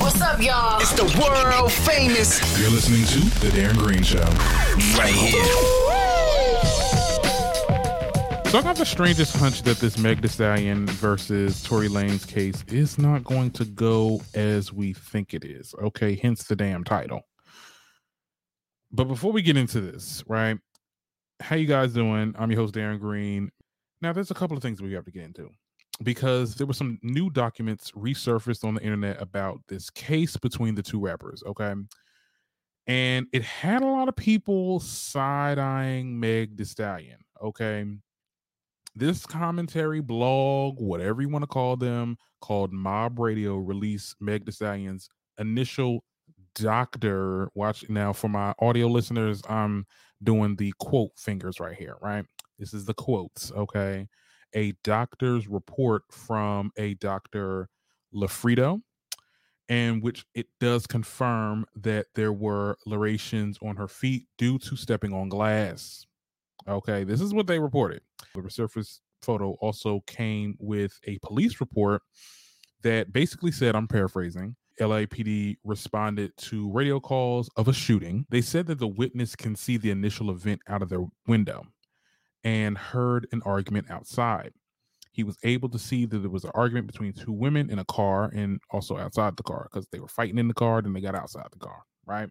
What's up, y'all? It's the world famous. You're listening to The Darren Green Show. Right here. So I got the strangest hunch that this Meg Thee Stallion versus Tory Lanez case is not going to go as we think it is. Okay, hence the damn title. But before we get into this, right? How you guys doing? I'm your host Darren Green. Now, there's a couple of things we have to get into because there were some new documents resurfaced on the internet about this case between the two rappers. Okay. And it had a lot of people side eyeing Meg Thee Stallion. Okay this commentary blog, whatever you want to call them, called Mob Radio, released Meg Thee Stallion's initial doctor. Watch now for my audio listeners, I'm doing the quote fingers right here, right? This is the quotes, okay? A doctor's report from a Dr. Leffredo, and which it does confirm that there were lacerations on her feet due to stepping on glass. Okay, this is what they reported. The resurfaced photo also came with a police report that basically said, I'm paraphrasing, LAPD responded to radio calls of a shooting. They said that the witness can see the initial event out of their window and heard an argument outside. He was able to see that there was an argument between two women in a car and also outside the car because they were fighting in the car, then they got outside the car, right?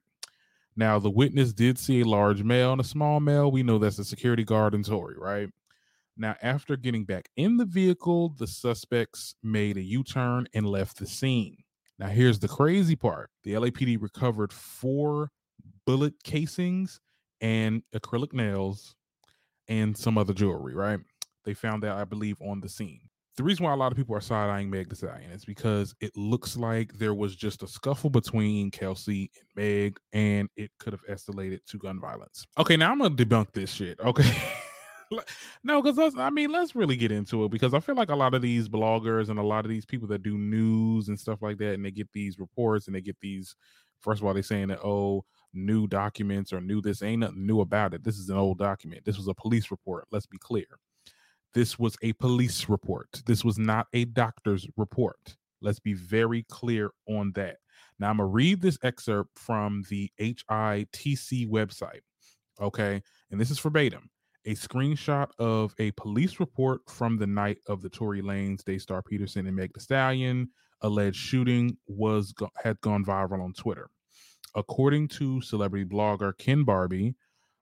Now, the witness did see a large male and a small male. We know that's a security guard and Tory, right? Now, after getting back in the vehicle, the suspects made a U turn and left the scene. Now, here's the crazy part the LAPD recovered four bullet casings and acrylic nails and some other jewelry, right? They found that, I believe, on the scene the reason why a lot of people are side eyeing Meg Thee Stallion is because it looks like there was just a scuffle between Kelsey and Meg, and it could have escalated to gun violence. Okay, now I'm gonna debunk this shit. Okay. no, because I mean, let's really get into it because I feel like a lot of these bloggers and a lot of these people that do news and stuff like that, and they get these reports and they get these. First of all, they're saying that oh, new documents or new this ain't nothing new about it. This is an old document. This was a police report. Let's be clear this was a police report. This was not a doctor's report. Let's be very clear on that. Now, I'm to read this excerpt from the HITC website. Okay. And this is verbatim a screenshot of a police report from the night of the Tory Lanez, Daystar Peterson, and Meg Thee Stallion alleged shooting was had gone viral on Twitter. According to celebrity blogger Ken Barbie,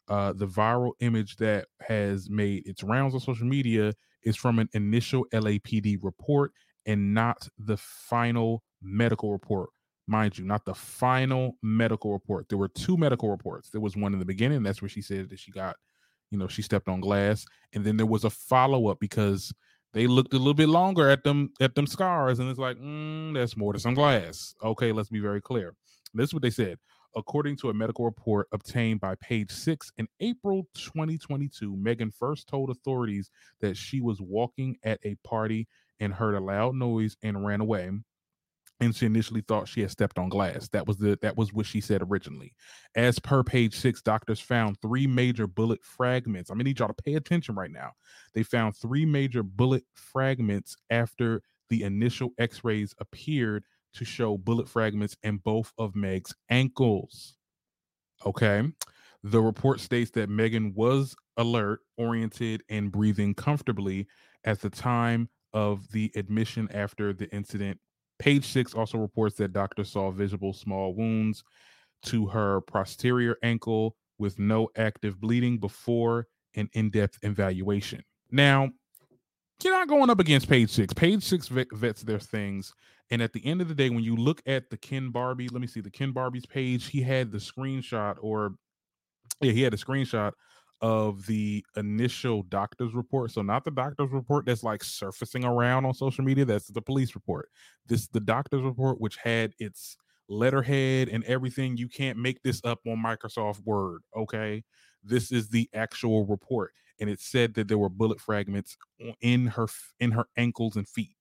uh, the viral image that has made its rounds on social media is from an initial LAPD report and not the final medical report. Mind you, not the final medical report. There were two medical reports. There was one in the beginning. That's where she said that she got, you know, she stepped on glass. And then there was a follow up because they looked a little bit longer at them at them scars, and it's like, mm, that's more than some glass. Okay, let's be very clear. This is what they said according to a medical report obtained by Page Six in April 2022, Megan first told authorities that she was walking at a party and heard a loud noise and ran away. And she initially thought she had stepped on glass. That was the that was what she said originally. As per page six, doctors found three major bullet fragments. I'm gonna need y'all to pay attention right now. They found three major bullet fragments after the initial x-rays appeared to show bullet fragments in both of Meg's ankles. Okay. The report states that Megan was alert, oriented, and breathing comfortably at the time of the admission after the incident. Page six also reports that doctors saw visible small wounds to her posterior ankle with no active bleeding before an in depth evaluation. Now, you're not going up against page six. Page six vets their things. And at the end of the day, when you look at the Ken Barbie, let me see the Ken Barbie's page, he had the screenshot or yeah, he had a screenshot of the initial doctor's report. So not the doctor's report that's like surfacing around on social media. That's the police report. This the doctor's report, which had its letterhead and everything. You can't make this up on Microsoft Word. Okay. This is the actual report. And it said that there were bullet fragments in her in her ankles and feet.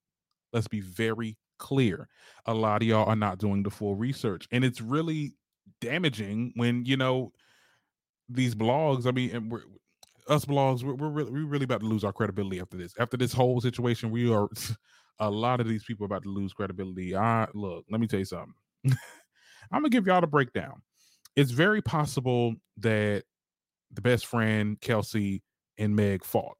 Let's be very clear. A lot of y'all are not doing the full research. And it's really damaging when you know these blogs. I mean, and we're, us blogs, we're, we're really, we're really about to lose our credibility after this. After this whole situation, we are a lot of these people about to lose credibility. I look, let me tell you something. I'm gonna give y'all the breakdown. It's very possible that the best friend Kelsey and Meg fought,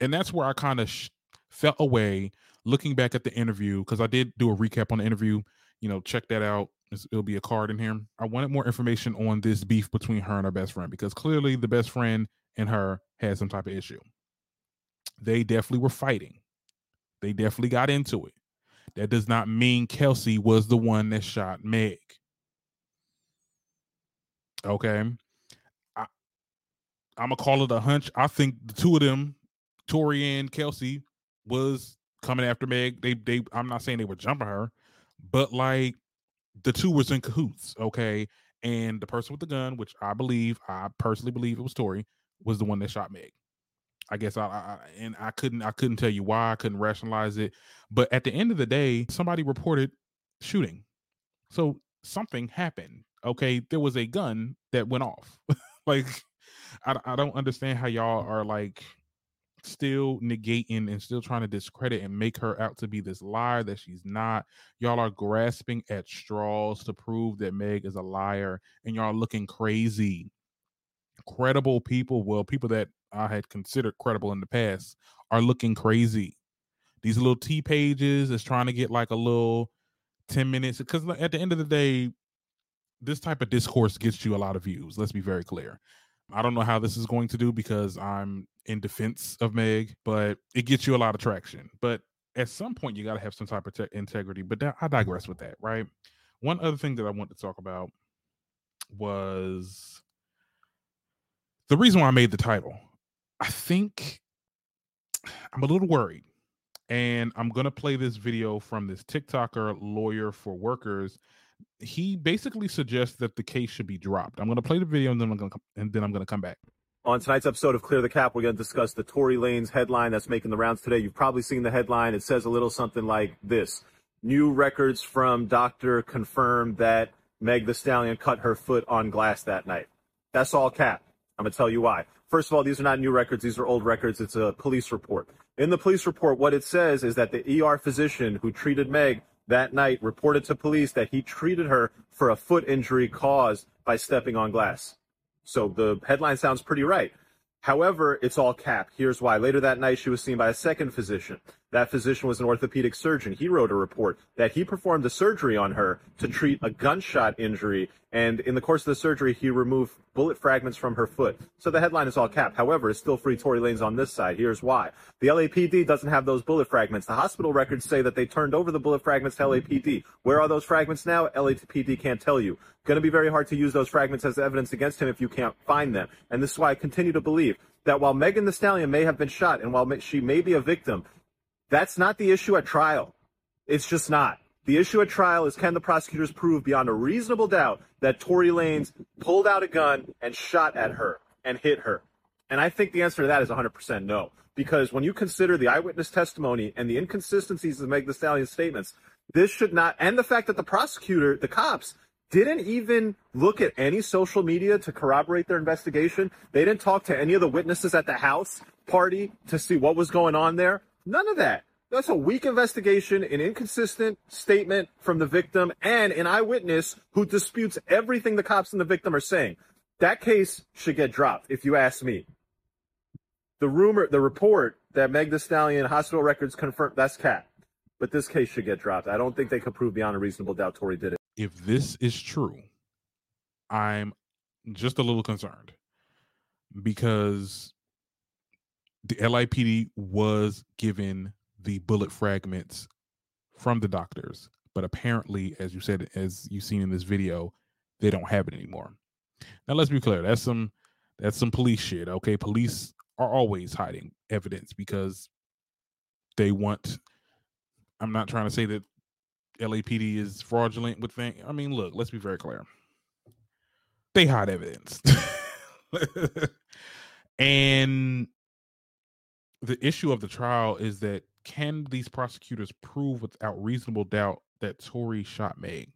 and that's where I kind of sh- felt away looking back at the interview because I did do a recap on the interview. You know, check that out. It'll be a card in here. I wanted more information on this beef between her and her best friend because clearly the best friend and her had some type of issue. They definitely were fighting. They definitely got into it. That does not mean Kelsey was the one that shot Meg. Okay. I, I'm gonna call it a hunch. I think the two of them, Tory and Kelsey, was coming after Meg. They they I'm not saying they were jumping her, but like the two was in cahoots, okay? And the person with the gun, which I believe, I personally believe it was Tory, was the one that shot Meg. I guess I, I, and I couldn't I couldn't tell you why I couldn't rationalize it, but at the end of the day, somebody reported shooting, so something happened. Okay, there was a gun that went off. like I I don't understand how y'all are like still negating and still trying to discredit and make her out to be this liar that she's not. Y'all are grasping at straws to prove that Meg is a liar and y'all looking crazy. Credible people, well, people that I had considered credible in the past, are looking crazy. These little T pages is trying to get like a little 10 minutes because at the end of the day, this type of discourse gets you a lot of views. Let's be very clear. I don't know how this is going to do because I'm in defense of Meg, but it gets you a lot of traction. But at some point, you got to have some type of te- integrity. But I digress with that, right? One other thing that I want to talk about was the reason why I made the title. I think I'm a little worried. And I'm going to play this video from this TikToker lawyer for workers. He basically suggests that the case should be dropped. I'm going to play the video and then I'm going to and then I'm going to come back. On tonight's episode of Clear the Cap, we're going to discuss the Tory Lanez headline that's making the rounds today. You've probably seen the headline. It says a little something like this. New records from doctor confirm that Meg Thee Stallion cut her foot on glass that night. That's all cap. I'm going to tell you why. First of all, these are not new records. These are old records. It's a police report. In the police report, what it says is that the ER physician who treated Meg that night reported to police that he treated her for a foot injury caused by stepping on glass. So the headline sounds pretty right. However, it's all cap. Here's why. Later that night, she was seen by a second physician. That physician was an orthopedic surgeon. He wrote a report that he performed the surgery on her to treat a gunshot injury. And in the course of the surgery, he removed bullet fragments from her foot. So the headline is all cap. However, it's still free Tory Lanez on this side. Here's why. The LAPD doesn't have those bullet fragments. The hospital records say that they turned over the bullet fragments to LAPD. Where are those fragments now? LAPD can't tell you. Going to be very hard to use those fragments as evidence against him if you can't find them. And this is why I continue to believe that while Megan Thee Stallion may have been shot and while she may be a victim, that's not the issue at trial. It's just not. The issue at trial is can the prosecutors prove beyond a reasonable doubt that Tory Lanez pulled out a gun and shot at her and hit her? And I think the answer to that is 100% no. Because when you consider the eyewitness testimony and the inconsistencies of Meg Thee Stallion's statements, this should not, and the fact that the prosecutor, the cops, didn't even look at any social media to corroborate their investigation. They didn't talk to any of the witnesses at the house party to see what was going on there. None of that. That's a weak investigation, an inconsistent statement from the victim, and an eyewitness who disputes everything the cops and the victim are saying. That case should get dropped, if you ask me. The rumor, the report that Meg Thee Stallion hospital records confirm that's cat. But this case should get dropped. I don't think they could prove beyond a reasonable doubt Tory did it. If this is true, I'm just a little concerned because the LAPD was given the bullet fragments from the doctors, but apparently, as you said, as you've seen in this video, they don't have it anymore. Now, let's be clear. That's some That's some police shit. Okay, police are always hiding evidence because they want. I'm not trying to say that LAPD is fraudulent with things. I mean, look, let's be very clear. They hide evidence. and the issue of the trial is that can these prosecutors prove without reasonable doubt that Tory shot Meg?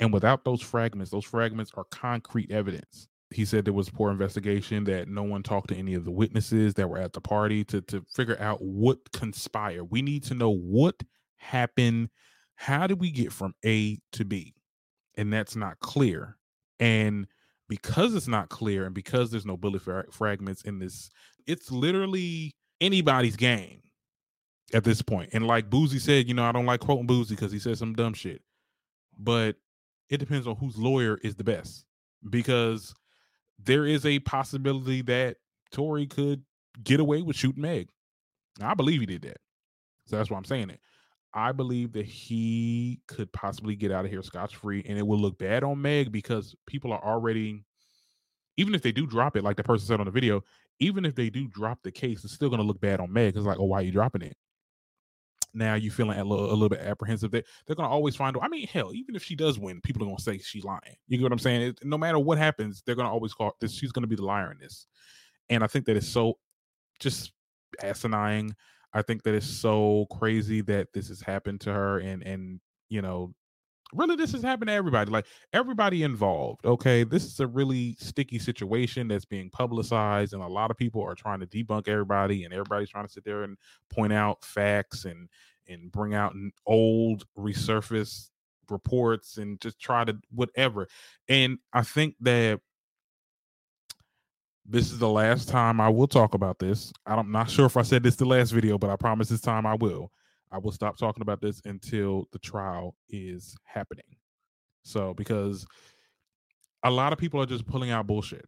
And without those fragments, those fragments are concrete evidence. He said there was poor investigation, that no one talked to any of the witnesses that were at the party to, to figure out what conspired. We need to know what happened. How did we get from A to B? And that's not clear. And because it's not clear and because there's no bullet fragments in this, it's literally anybody's game at this point. And like Boosie said, you know, I don't like quoting Boosie because he said some dumb shit. But it depends on whose lawyer is the best. Because there is a possibility that Tory could get away with shooting Meg. I believe he did that. So that's why I'm saying it. I believe that he could possibly get out of here scotch free, and it will look bad on Meg because people are already, even if they do drop it, like the person said on the video, even if they do drop the case, it's still going to look bad on Meg. It's like, oh, why are you dropping it? Now you feeling a little, a little bit apprehensive. They, they're going to always find. I mean, hell, even if she does win, people are going to say she's lying. You get what I'm saying? It, no matter what happens, they're going to always call this. She's going to be the liar in this, and I think that is so just asinine. I think that it's so crazy that this has happened to her, and and you know, really, this has happened to everybody. Like everybody involved. Okay, this is a really sticky situation that's being publicized, and a lot of people are trying to debunk everybody, and everybody's trying to sit there and point out facts and and bring out old resurfaced reports and just try to whatever. And I think that this is the last time I will talk about this. I'm not sure if I said this the last video, but I promise this time I will. I will stop talking about this until the trial is happening. So, because a lot of people are just pulling out bullshit.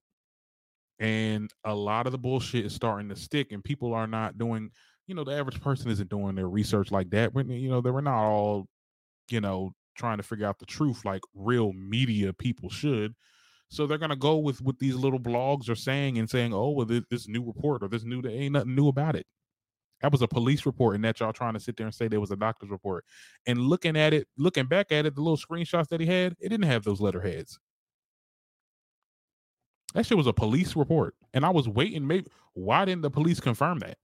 And a lot of the bullshit is starting to stick, and people are not doing, you know, the average person isn't doing their research like that. When, you know, they were not all, you know, trying to figure out the truth like real media people should so they're gonna go with what these little blogs are saying and saying, "Oh, well, this, this new report or this new, there ain't nothing new about it." That was a police report, and that y'all trying to sit there and say there was a doctor's report. And looking at it, looking back at it, the little screenshots that he had, it didn't have those letterheads. That shit was a police report, and I was waiting. Maybe why didn't the police confirm that?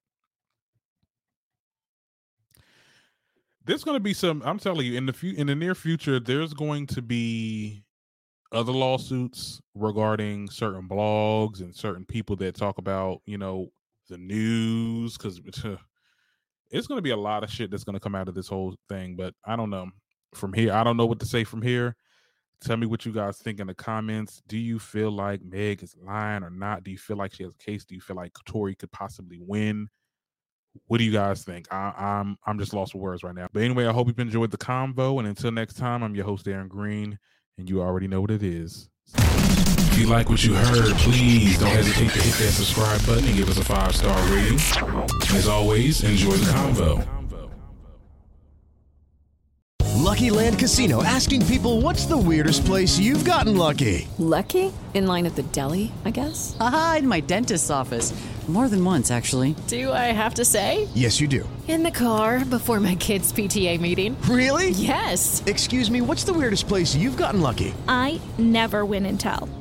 There's going to be some. I'm telling you, in the few in the near future, there's going to be other lawsuits regarding certain blogs and certain people that talk about, you know, the news because it's going to be a lot of shit that's going to come out of this whole thing. But I don't know. From here, I don't know what to say from here. Tell me what you guys think in the comments. Do you feel like Meg is lying or not? Do you feel like she has a case? Do you feel like Tory could possibly win? What do you guys think? I, I'm I'm just lost for words right now. But anyway, I hope you've enjoyed the convo. And until next time, I'm your host Darren Green and you already know what it is. If you like what you heard, please don't hesitate to hit that subscribe button and give us a five star rating. As always, enjoy the convo. Lucky Land Casino asking people what's the weirdest place you've gotten lucky? Lucky? In line at the deli, I guess? Aha, in my dentist's office. More than once, actually. Do I have to say? Yes, you do. In the car before my kids' PTA meeting. Really? Yes. Excuse me, what's the weirdest place you've gotten lucky? I never win and tell.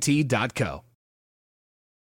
TNT.co.